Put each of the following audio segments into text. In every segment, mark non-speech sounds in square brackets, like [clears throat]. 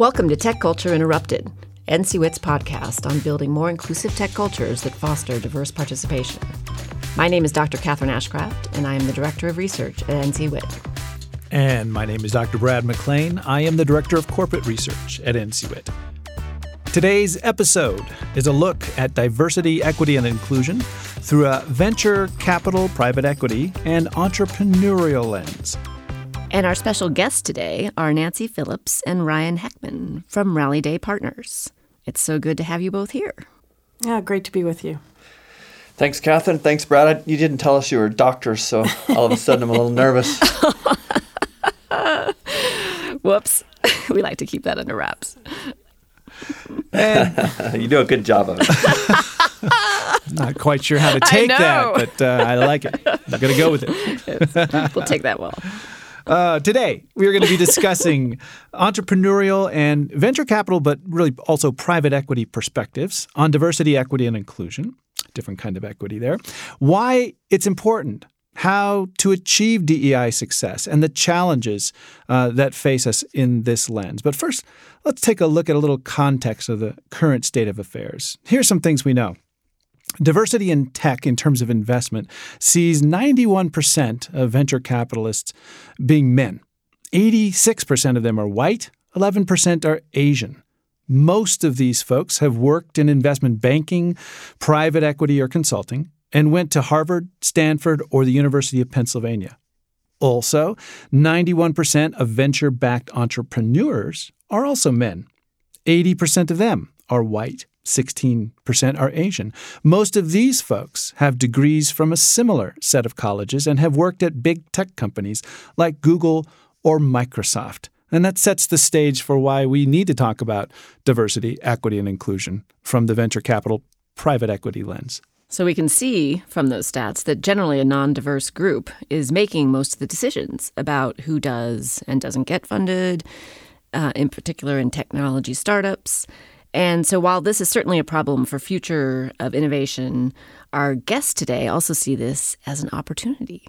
Welcome to Tech Culture Interrupted, NCWIT's podcast on building more inclusive tech cultures that foster diverse participation. My name is Dr. Catherine Ashcraft, and I am the Director of Research at NCWIT. And my name is Dr. Brad McLain. I am the Director of Corporate Research at NCWIT. Today's episode is a look at diversity, equity, and inclusion through a venture capital, private equity, and entrepreneurial lens. And our special guests today are Nancy Phillips and Ryan Heckman from Rally Day Partners. It's so good to have you both here. Yeah, great to be with you. Thanks, Catherine. Thanks, Brad. You didn't tell us you were doctors, so all of a sudden I'm a little nervous. [laughs] Whoops. [laughs] we like to keep that under wraps. [laughs] you do a good job of it. Not quite sure how to take that, but uh, I like it. I'm going to go with it. we'll take that well. Uh, today, we are going to be discussing [laughs] entrepreneurial and venture capital, but really also private equity perspectives on diversity, equity, and inclusion. Different kind of equity there. Why it's important, how to achieve DEI success, and the challenges uh, that face us in this lens. But first, let's take a look at a little context of the current state of affairs. Here's some things we know. Diversity in tech, in terms of investment, sees 91% of venture capitalists being men. 86% of them are white, 11% are Asian. Most of these folks have worked in investment banking, private equity, or consulting, and went to Harvard, Stanford, or the University of Pennsylvania. Also, 91% of venture backed entrepreneurs are also men. 80% of them are white. 16% are Asian. Most of these folks have degrees from a similar set of colleges and have worked at big tech companies like Google or Microsoft. And that sets the stage for why we need to talk about diversity, equity, and inclusion from the venture capital private equity lens. So we can see from those stats that generally a non diverse group is making most of the decisions about who does and doesn't get funded, uh, in particular in technology startups. And so, while this is certainly a problem for future of innovation, our guests today also see this as an opportunity.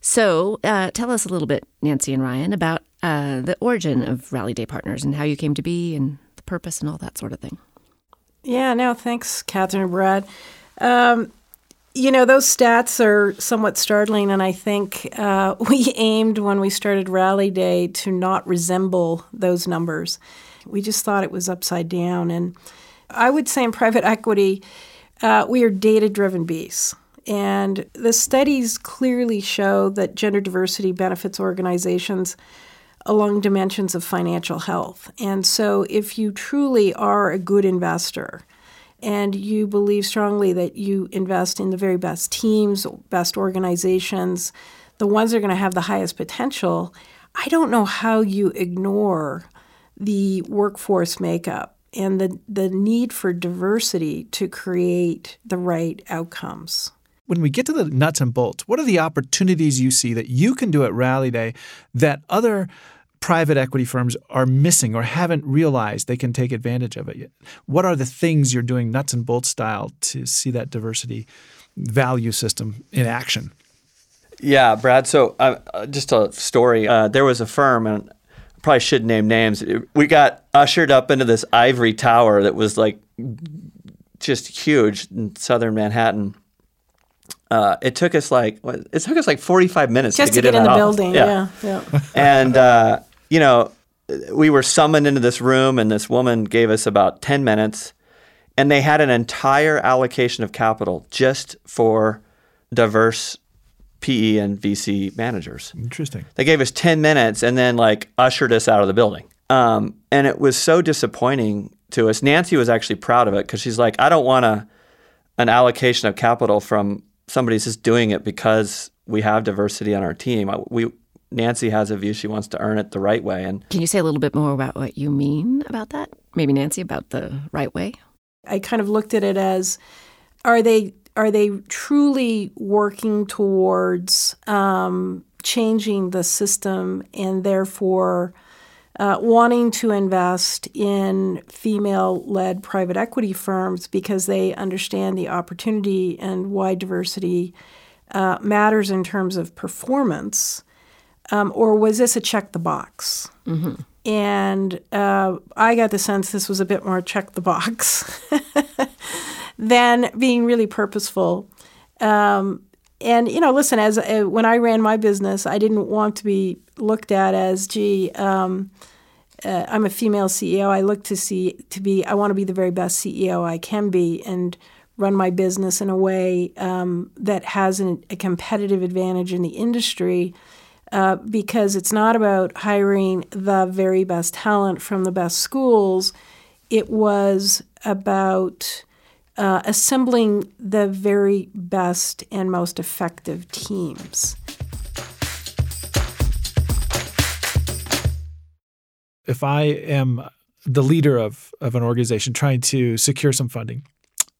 So, uh, tell us a little bit, Nancy and Ryan, about uh, the origin of Rally Day Partners and how you came to be and the purpose and all that sort of thing. Yeah, no, thanks, Catherine and Brad. Um, you know, those stats are somewhat startling, and I think uh, [laughs] we aimed when we started Rally Day to not resemble those numbers. We just thought it was upside down. And I would say in private equity, uh, we are data driven beasts. And the studies clearly show that gender diversity benefits organizations along dimensions of financial health. And so, if you truly are a good investor and you believe strongly that you invest in the very best teams, best organizations, the ones that are going to have the highest potential, I don't know how you ignore the workforce makeup and the, the need for diversity to create the right outcomes. When we get to the nuts and bolts, what are the opportunities you see that you can do at Rally Day that other private equity firms are missing or haven't realized they can take advantage of it yet? What are the things you're doing nuts and bolts style to see that diversity value system in action? Yeah, Brad. So, uh, just a story. Uh, there was a firm, and probably should name names. We got ushered up into this ivory tower that was like just huge in southern Manhattan. Uh, it took us like it took us like 45 minutes just to get, to get in, in the office. building. Yeah, yeah. yeah. and uh, you know, we were summoned into this room, and this woman gave us about 10 minutes, and they had an entire allocation of capital just for diverse PE and VC managers. Interesting. They gave us 10 minutes and then like ushered us out of the building. Um, and it was so disappointing to us. Nancy was actually proud of it because she's like, I don't want a, an allocation of capital from somebody who's just doing it because we have diversity on our team. We, Nancy has a view she wants to earn it the right way. And can you say a little bit more about what you mean about that? Maybe Nancy about the right way. I kind of looked at it as, are they are they truly working towards um, changing the system and therefore uh, wanting to invest in female led private equity firms because they understand the opportunity and why diversity uh, matters in terms of performance? Um, or was this a check the box? Mm-hmm. and uh, I got the sense this was a bit more check the box [laughs] than being really purposeful. Um, and you know, listen, as uh, when I ran my business, I didn't want to be looked at as, gee, um, uh, I'm a female CEO. I look to see to be. I want to be the very best CEO I can be, and run my business in a way um, that has an, a competitive advantage in the industry. Uh, because it's not about hiring the very best talent from the best schools. It was about uh, assembling the very best and most effective teams. If I am the leader of, of an organization trying to secure some funding,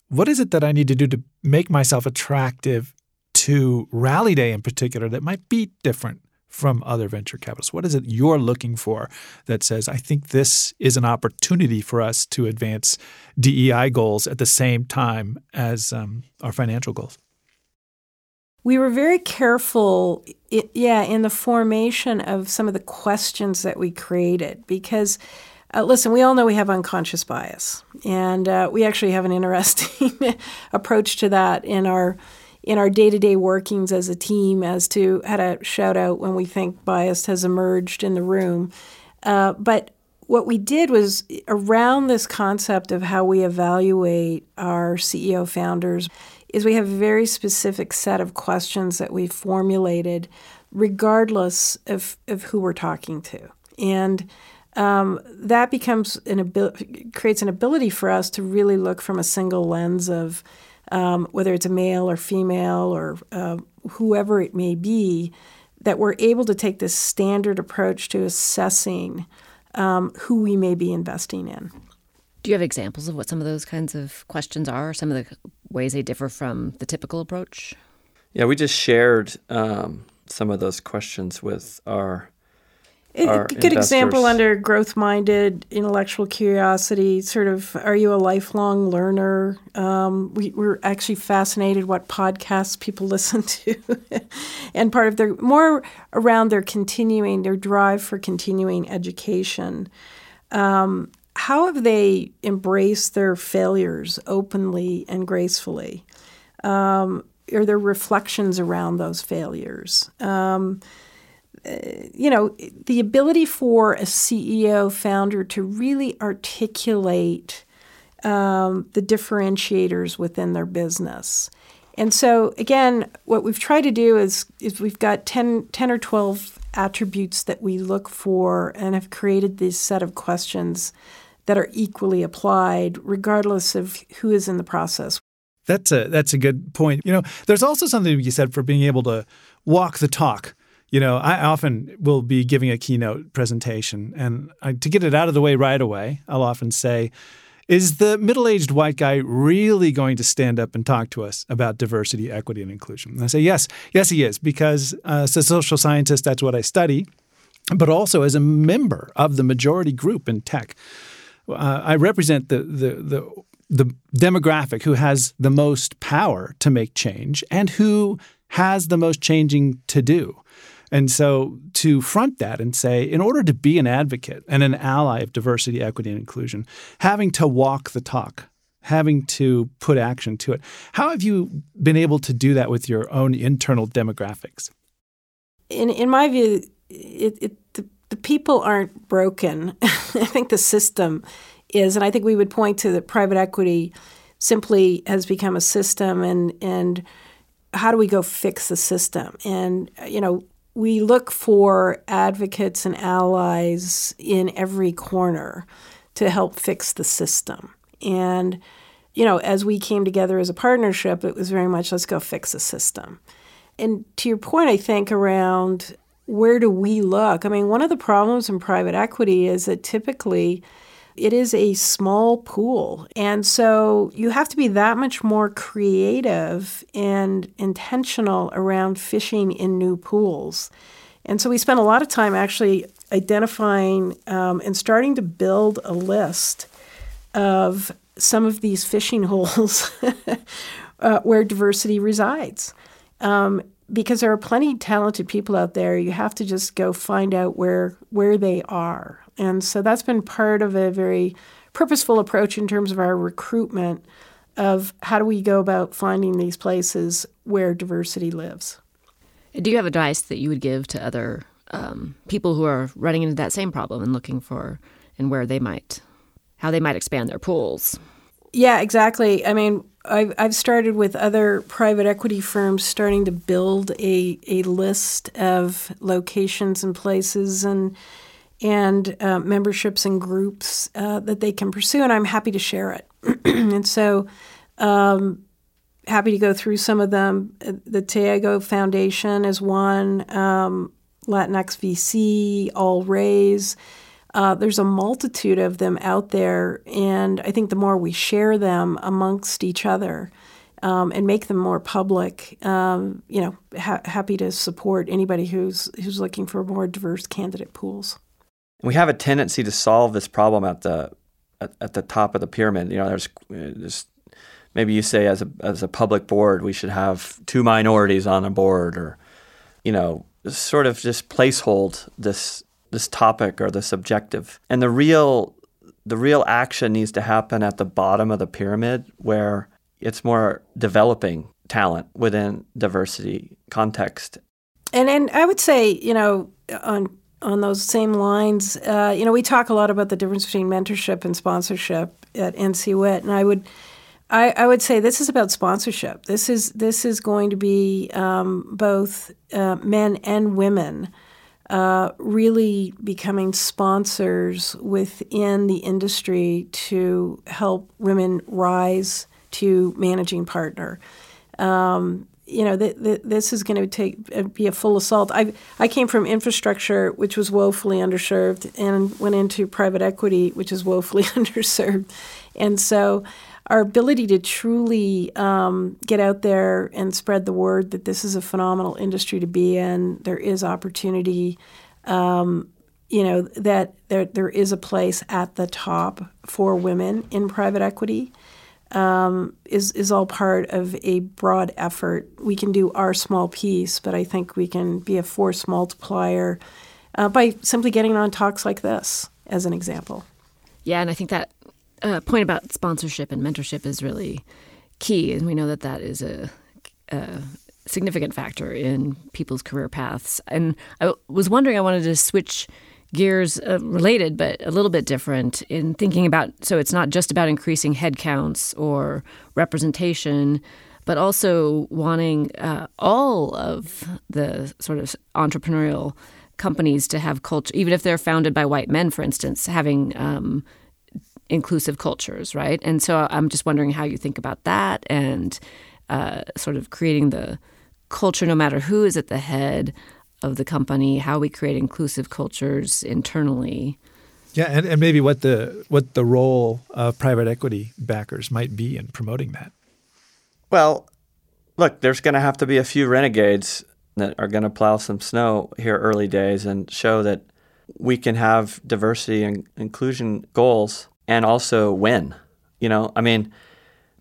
what is it that I need to do to make myself attractive to Rally Day in particular that might be different from other venture capitalists? What is it you're looking for that says, I think this is an opportunity for us to advance DEI goals at the same time as um, our financial goals? We were very careful, it, yeah, in the formation of some of the questions that we created because. Uh, listen, we all know we have unconscious bias, and uh, we actually have an interesting [laughs] approach to that in our in our day to day workings as a team as to how to shout out when we think bias has emerged in the room. Uh, but what we did was around this concept of how we evaluate our CEO founders is we have a very specific set of questions that we formulated regardless of, of who we're talking to. And um, that becomes an ability, creates an ability for us to really look from a single lens of um, whether it's a male or female or uh, whoever it may be, that we're able to take this standard approach to assessing um, who we may be investing in. Do you have examples of what some of those kinds of questions are, some of the ways they differ from the typical approach? Yeah, we just shared um, some of those questions with our a good investors. example under growth minded intellectual curiosity sort of are you a lifelong learner? Um, we, we're actually fascinated what podcasts people [laughs] listen to [laughs] and part of their more around their continuing their drive for continuing education. Um, how have they embraced their failures openly and gracefully? Um, are there reflections around those failures? Um, you know, the ability for a CEO founder to really articulate um, the differentiators within their business. And so, again, what we've tried to do is, is we've got 10, 10 or 12 attributes that we look for and have created this set of questions that are equally applied regardless of who is in the process. That's a that's a good point. You know, there's also something you said for being able to walk the talk you know, I often will be giving a keynote presentation, and I, to get it out of the way right away, I'll often say, is the middle aged white guy really going to stand up and talk to us about diversity, equity, and inclusion? And I say, yes, yes, he is, because uh, as a social scientist, that's what I study, but also as a member of the majority group in tech. Uh, I represent the, the, the, the demographic who has the most power to make change and who has the most changing to do. And so to front that and say, in order to be an advocate and an ally of diversity, equity, and inclusion, having to walk the talk, having to put action to it. How have you been able to do that with your own internal demographics? In, in my view, it, it, the, the people aren't broken. [laughs] I think the system is, and I think we would point to that private equity simply has become a system and and how do we go fix the system? And you know, we look for advocates and allies in every corner to help fix the system. And, you know, as we came together as a partnership, it was very much let's go fix the system. And to your point, I think around where do we look? I mean, one of the problems in private equity is that typically it is a small pool. And so you have to be that much more creative and intentional around fishing in new pools. And so we spent a lot of time actually identifying um, and starting to build a list of some of these fishing [laughs] holes uh, where diversity resides. Um, because there are plenty talented people out there. You have to just go find out where where they are, and so that's been part of a very purposeful approach in terms of our recruitment of how do we go about finding these places where diversity lives. Do you have advice that you would give to other um, people who are running into that same problem and looking for and where they might, how they might expand their pools? Yeah, exactly. I mean, I've, I've started with other private equity firms starting to build a, a list of locations and places and and uh, memberships and groups uh, that they can pursue, and I'm happy to share it. [clears throat] and so, um, happy to go through some of them. The Toigo Foundation is one, um, Latinx VC, All Raise. Uh, there's a multitude of them out there, and I think the more we share them amongst each other um, and make them more public, um, you know, ha- happy to support anybody who's who's looking for more diverse candidate pools. We have a tendency to solve this problem at the at, at the top of the pyramid. You know, there's this maybe you say as a as a public board we should have two minorities on a board, or you know, sort of just placehold this this topic or this objective. And the real the real action needs to happen at the bottom of the pyramid where it's more developing talent within diversity context. And and I would say, you know, on on those same lines, uh, you know, we talk a lot about the difference between mentorship and sponsorship at NCWIT, and I would I, I, would say this is about sponsorship. This is this is going to be um, both uh, men and women uh, really becoming sponsors within the industry to help women rise to managing partner. Um, you know, th- th- this is going to take uh, be a full assault. I I came from infrastructure, which was woefully underserved, and went into private equity, which is woefully [laughs] underserved, and so our ability to truly um, get out there and spread the word that this is a phenomenal industry to be in. There is opportunity. Um, you know that there there is a place at the top for women in private equity. Um, is is all part of a broad effort. We can do our small piece, but I think we can be a force multiplier uh, by simply getting on talks like this, as an example. Yeah, and I think that uh, point about sponsorship and mentorship is really key, and we know that that is a, a significant factor in people's career paths. And I was wondering, I wanted to switch gears uh, related but a little bit different in thinking about so it's not just about increasing headcounts or representation but also wanting uh, all of the sort of entrepreneurial companies to have culture even if they're founded by white men for instance having um, inclusive cultures, right? And so I'm just wondering how you think about that and uh, sort of creating the culture, no matter who is at the head of the company, how we create inclusive cultures internally. Yeah, and, and maybe what the what the role of private equity backers might be in promoting that. Well, look, there's going to have to be a few renegades that are going to plow some snow here early days and show that we can have diversity and inclusion goals and also win. You know, I mean,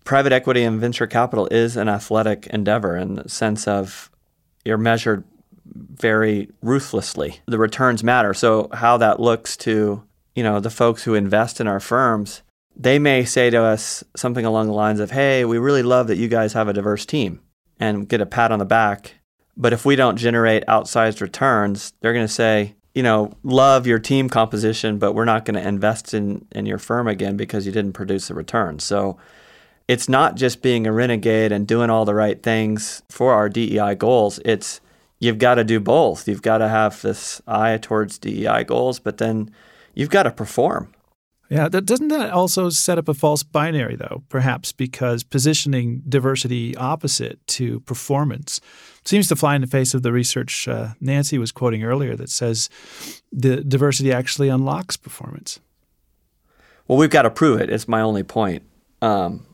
private equity and venture capital is an athletic endeavor in the sense of you're measured very ruthlessly. The returns matter. So how that looks to, you know, the folks who invest in our firms, they may say to us something along the lines of, "Hey, we really love that you guys have a diverse team." And get a pat on the back. But if we don't generate outsized returns, they're going to say, you know, love your team composition, but we're not going to invest in, in your firm again because you didn't produce a return. So it's not just being a renegade and doing all the right things for our DEI goals. It's you've got to do both. You've got to have this eye towards DEI goals, but then you've got to perform. Yeah, that, doesn't that also set up a false binary, though, perhaps because positioning diversity opposite to performance seems to fly in the face of the research uh, Nancy was quoting earlier that says the diversity actually unlocks performance. Well, we've got to prove it. It's my only point. Um,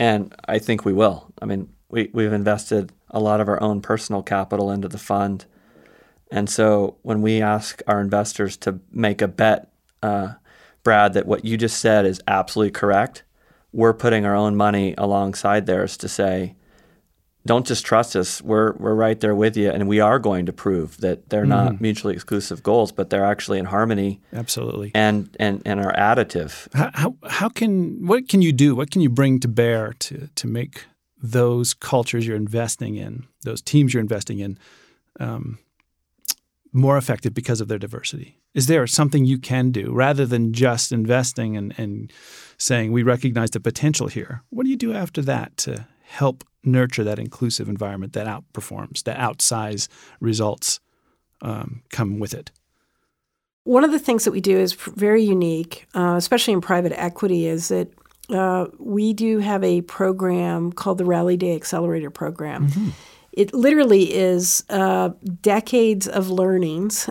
and I think we will. I mean, we, we've invested a lot of our own personal capital into the fund. And so when we ask our investors to make a bet, uh, Brad, that what you just said is absolutely correct. We're putting our own money alongside theirs to say, don't just trust us. We're we're right there with you, and we are going to prove that they're not Mm-hmm. mutually exclusive goals, but they're actually in harmony Absolutely. and and and are additive. How, how how can what can you do? What can you bring to bear to to make those cultures you're investing in, those teams you're investing in, um, more effective because of their diversity? Is there something you can do rather than just investing and, and saying we recognize the potential here? What do you do after that to help nurture that inclusive environment that outperforms, that outsize results um, come with it? One of the things that we do is very unique, uh, especially in private equity, is that uh, we do have a program called the Rally Day Accelerator Program. It literally is uh, decades of learnings,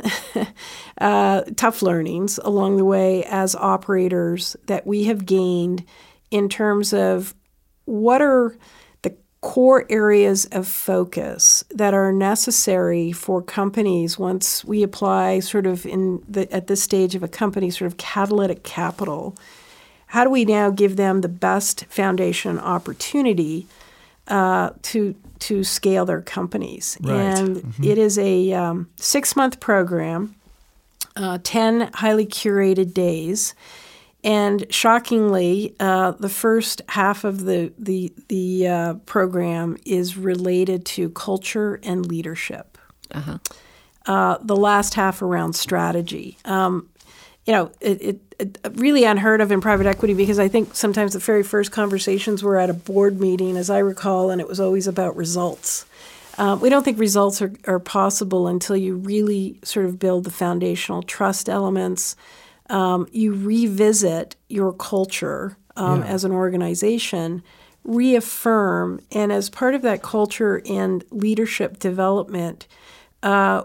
[laughs] uh, tough learnings along the way as operators that we have gained in terms of what are the core areas of focus that are necessary for companies once we apply sort of in the at this stage of a company sort of catalytic capital how do we now give them the best foundation opportunity uh, to to scale their companies Right. and it is a um, six month program uh, 10 highly curated days and shockingly, uh, the first half of the the the uh, program is related to culture and leadership. Uh, the last half around strategy. Um, you know, it, it, it really unheard of in private equity because I think sometimes the very first conversations were at a board meeting, as I recall, and it was always about results. Uh, we don't think results are, are possible until you really sort of build the foundational trust elements. Um, you revisit your culture um, as an organization, reaffirm, and as part of that culture and leadership development, uh,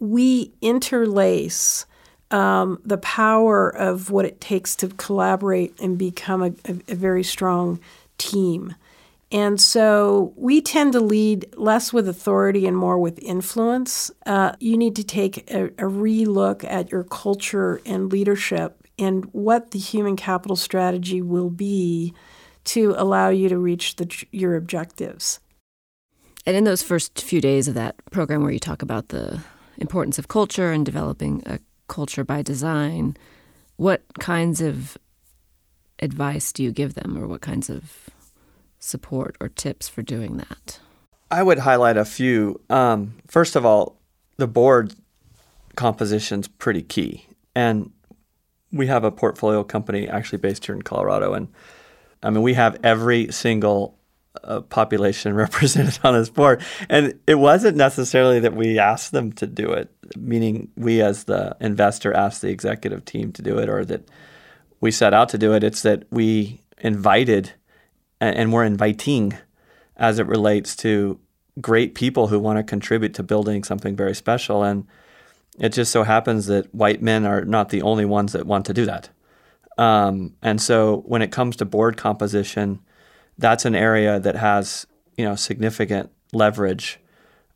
we interlace um, the power of what it takes to collaborate and become a, a, a very strong team. And so we tend to lead less with authority and more with influence. Uh, you need to take a, a re-look at your culture and leadership and what the human capital strategy will be to allow you to reach the, your objectives. And in those first few days of that program where you talk about the importance of culture and developing a culture by design, what kinds of advice do you give them or what kinds of support or tips for doing that? I would highlight a few. Um, first of all, the board composition's pretty key, and we have a portfolio company actually based here in Colorado, and I mean we have every single uh, population [laughs] represented on this board, and it wasn't necessarily that we asked them to do it, meaning we as the investor asked the executive team to do it, or that we set out to do it. It's that we invited and, and we're inviting as it relates to great people who want to contribute to building something very special. And it just so happens that white men are not the only ones that want to do that. Um, and so when it comes to board composition, that's an area that has you know significant leverage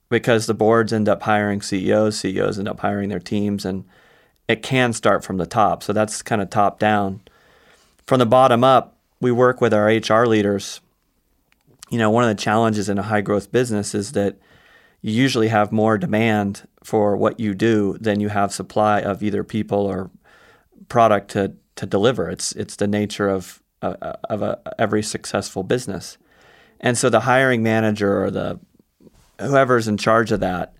because the boards end up hiring CEOs, CEOs end up hiring their teams, and it can start from the top. So that's kind of top down. From the bottom up, we work with our HR leaders you know, one of the challenges in a high growth business is that you usually have more demand for what you do than you have supply of either people or product to, to deliver. It's it's the nature of uh, of a, every successful business, and so the hiring manager or the whoever's in charge of that,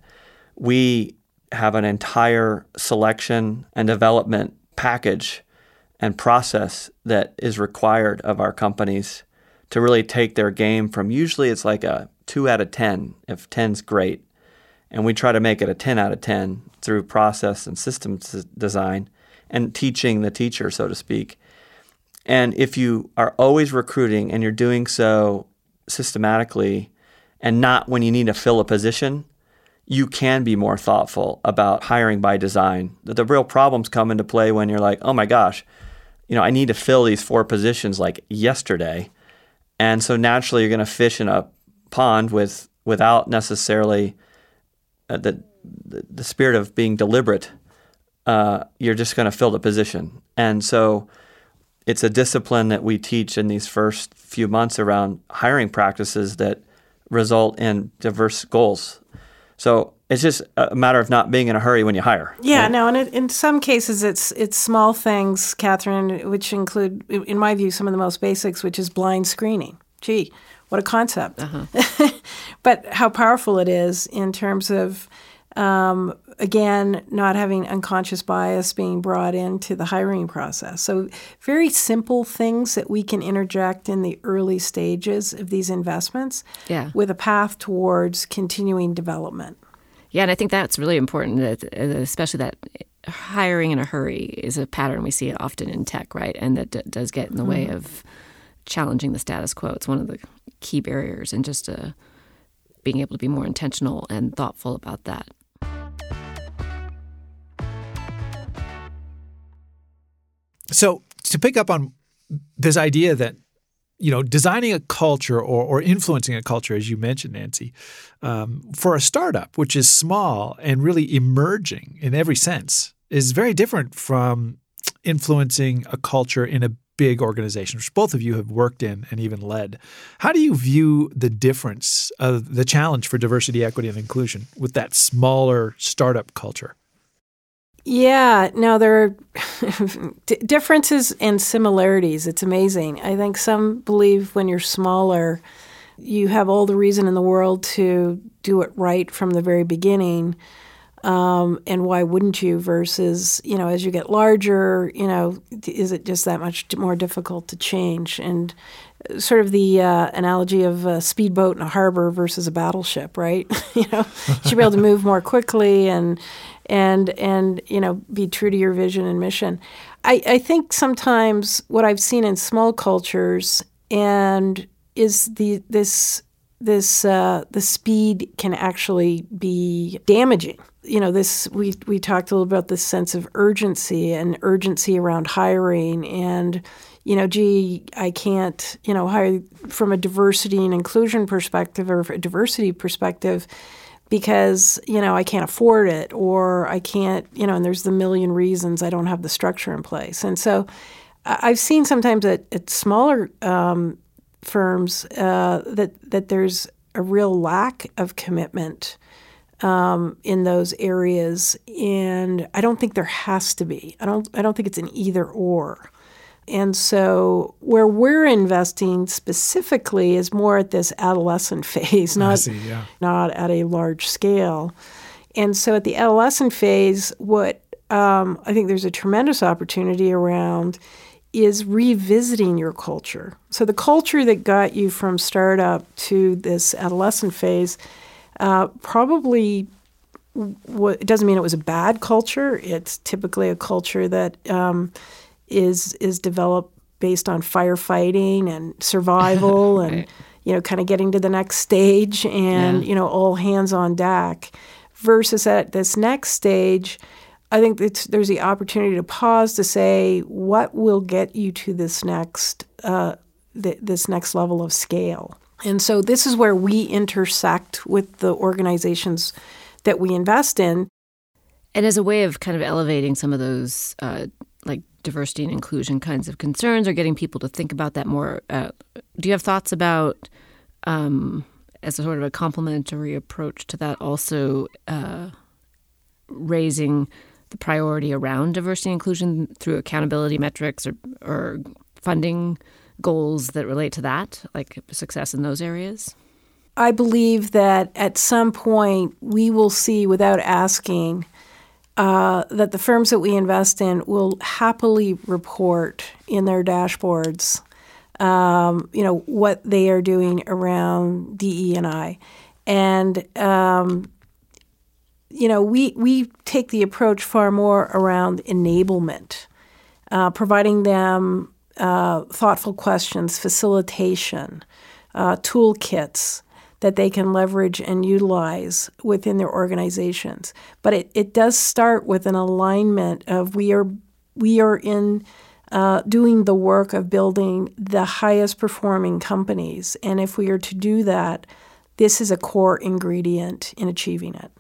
we have an entire selection and development package and process that is required of our companies to really take their game from usually it's like a two out of 10 if 10's great. And we try to make it a 10 out of 10 through process and systems design and teaching the teacher, so to speak. And if you are always recruiting and you're doing so systematically and not when you need to fill a position, you can be more thoughtful about hiring by design. The, the real problems come into play when you're like, oh my gosh, you know, I need to fill these four positions like yesterday. And so naturally, you're going to fish in a pond with without necessarily uh, the, the, the spirit of being deliberate. Uh, you're just going to fill the position, and so it's a discipline that we teach in these first few months around hiring practices that result in diverse goals. So it's just a matter of not being in a hurry when you hire. Yeah, no, and it, in some cases it's it's small things, Catherine, which include, in my view, some of the most basics, which is blind screening. Gee, what a concept! Uh-huh. [laughs] but how powerful it is in terms of, um, again, not having unconscious bias being brought into the hiring process. So very simple things that we can interject in the early stages of these investments, yeah. with a path towards continuing development. Yeah, and I think that's really important, that, especially that hiring in a hurry is a pattern we see often in tech, right? And that d- does get in the way mm-hmm. of challenging the status quo. It's one of the key barriers, and just uh, being able to be more intentional and thoughtful about that. So, to pick up on this idea that you know, designing a culture or, or influencing a culture, as you mentioned, Nancy, um, for a startup, which is small and really emerging in every sense, is very different from influencing a culture in a big organization, which both of you have worked in and even led. How do you view the difference of the challenge for diversity, equity, and inclusion with that smaller startup culture? Yeah, no, there are [laughs] differences and similarities. It's amazing. I think some believe when you're smaller, you have all the reason in the world to do it right from the very beginning. Um, and why wouldn't you? Versus, you know, as you get larger, you know, is it just that much more difficult to change? And sort of the uh, analogy of a speedboat in a harbor versus a battleship, right? [laughs] you know, you should be able to move more quickly and and and you know be true to your vision and mission. I, I think sometimes what I've seen in small cultures and is the this this uh, the speed can actually be damaging. You know, this we we talked a little about this sense of urgency and urgency around hiring and you know, gee, I can't, you know, hire from a diversity and inclusion perspective or a diversity perspective because you know I can't afford it or I can't you know and there's the million reasons I don't have the structure in place and so I've seen sometimes at, at smaller um, firms uh, that that there's a real lack of commitment um, in those areas and I don't think there has to be I don't I don't think it's an either or and so, where we're investing specifically is more at this adolescent [laughs] phase, not, see, yeah. not at a large scale. And so, at the adolescent phase, what um, I think there's a tremendous opportunity around is revisiting your culture. So, the culture that got you from startup to this adolescent phase uh, probably it doesn't mean it was a bad culture. It's typically a culture that um, is is developed based on firefighting and survival [laughs] right. and you know kind of getting to the next stage and yeah. you know all hands on deck versus at this next stage i think there's the opportunity to pause to say what will get you to this next uh, th- this next level of scale and so this is where we intersect with the organizations that we invest in and as a way of kind of elevating some of those uh, like diversity and inclusion kinds of concerns or getting people to think about that more. Uh, do you have thoughts about, um, as a sort of a complementary approach to that, also uh, raising the priority around diversity and inclusion through accountability metrics or, or funding goals that relate to that, like success in those areas? I believe that at some point we will see, without asking, uh, that the firms that we invest in will happily report in their dashboards, um, you know, what they are doing around DE and I, and um, you know, we we take the approach far more around enablement, uh, providing them uh, thoughtful questions, facilitation, uh, toolkits that they can leverage and utilize within their organizations. But it, it does start with an alignment of we are we are in uh, doing the work of building the highest performing companies, and if we are to do that, this is a core ingredient in achieving it.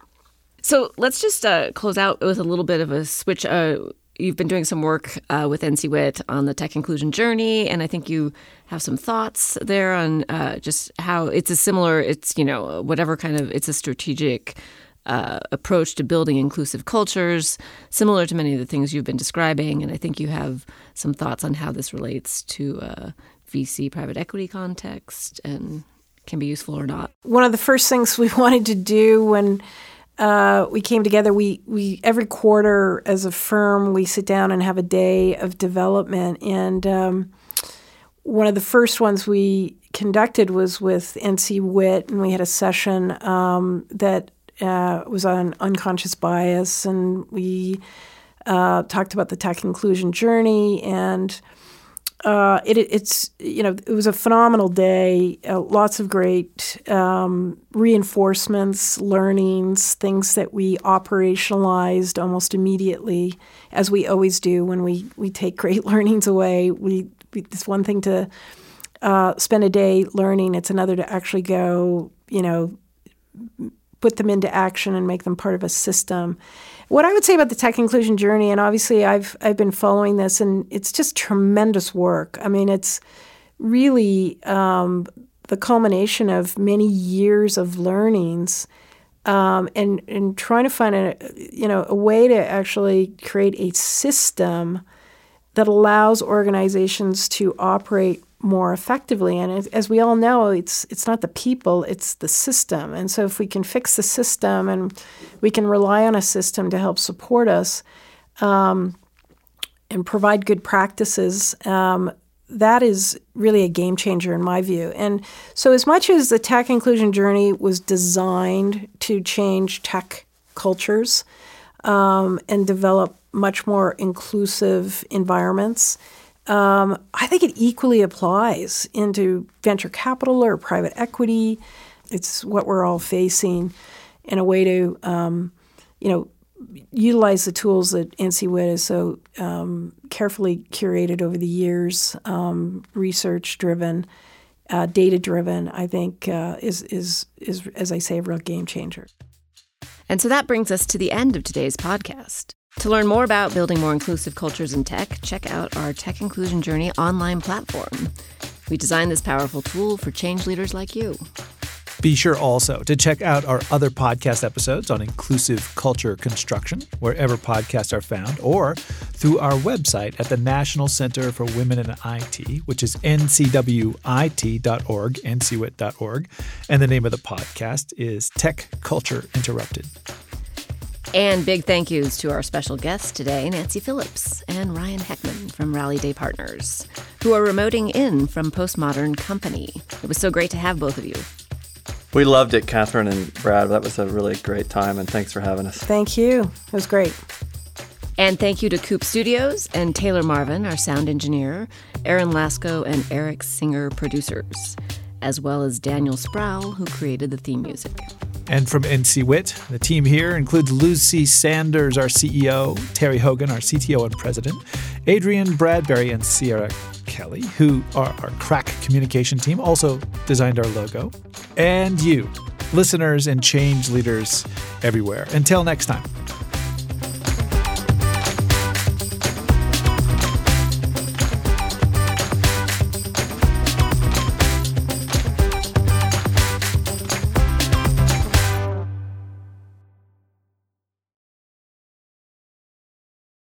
So let's just uh, close out with a little bit of a switch. Uh, you've been doing some work uh, with NCWIT on the tech inclusion journey, and I think you have some thoughts there on uh, just how it's a similar. It's you know whatever kind of it's a strategic. Uh, approach to building inclusive cultures, similar to many of the things you've been describing. And I think you have some thoughts on how this relates to a VC private equity context and can be useful or not. One of the first things we [laughs] wanted to do when uh, we came together. We we every quarter as a firm we sit down and have a day of development. And um, one of the first ones we conducted was with NCWIT, and we had a session um, that uh, was on unconscious bias, and we uh, talked about the tech inclusion journey and uh, it, it's you know it was a phenomenal day. Uh, lots of great um, reinforcements, learnings, things that we operationalized almost immediately, as we always do when we we take great [laughs] learnings away. We, we it's one thing to uh, spend a day learning; it's another to actually go, you know, put them into action and make them part of a system. What I would say about the tech inclusion journey, and obviously I've I've been following this, and it's just tremendous work. I mean, it's really um, the culmination of many years of learnings. Um, and and trying to find a you know a way to actually create a system that allows organizations to operate more effectively. And as, as, we all know, it's it's not the people, it's the system. And so if we can fix the system and we can rely on a system to help support us um, and provide good practices, um, that is really a game changer in my view. And so as much as the tech inclusion journey was designed to change tech cultures um, and develop much more inclusive environments, um, I think it equally applies into venture capital or private equity. It's what we're all facing in a way to, um, you know, utilize the tools that NCWIT has so um, carefully curated over the years, um, research driven, uh, data driven. I think uh, is is is as I say, a real game changer. And so that brings us to the end of today's podcast. To learn more about building more inclusive cultures in tech, check out our Tech Inclusion Journey online platform. We designed this powerful tool for change leaders like you. Be sure also to check out our other podcast episodes on inclusive culture construction, wherever podcasts are found, or through our website at the National Center for Women in IT, which is ncwit.org, ncwit.org. And the name of the podcast is Tech Culture Interrupted. And big thank yous to our special guests today, Nancy Phillips and Ryan Heckman from Rally Day Partners, who are remoting in from Postmodern Company. It was so great to have both of you. We loved it, Catherine and Brad. That was a really great time, and thanks for having us. Thank you. It was great. And thank you to Coop Studios and Taylor Marvin, our sound engineer, Aaron Lasco and Eric Singer, producers, as well as Daniel Sproul, who created the theme music. And from NCWIT, the team here includes Lucy Sanders, our CEO, Terry Hogan, our CTO and president, Adrian Bradbury, and Sierra Kelly, who are our crack communication team, also designed our logo, and you, listeners and change leaders everywhere. Until next time.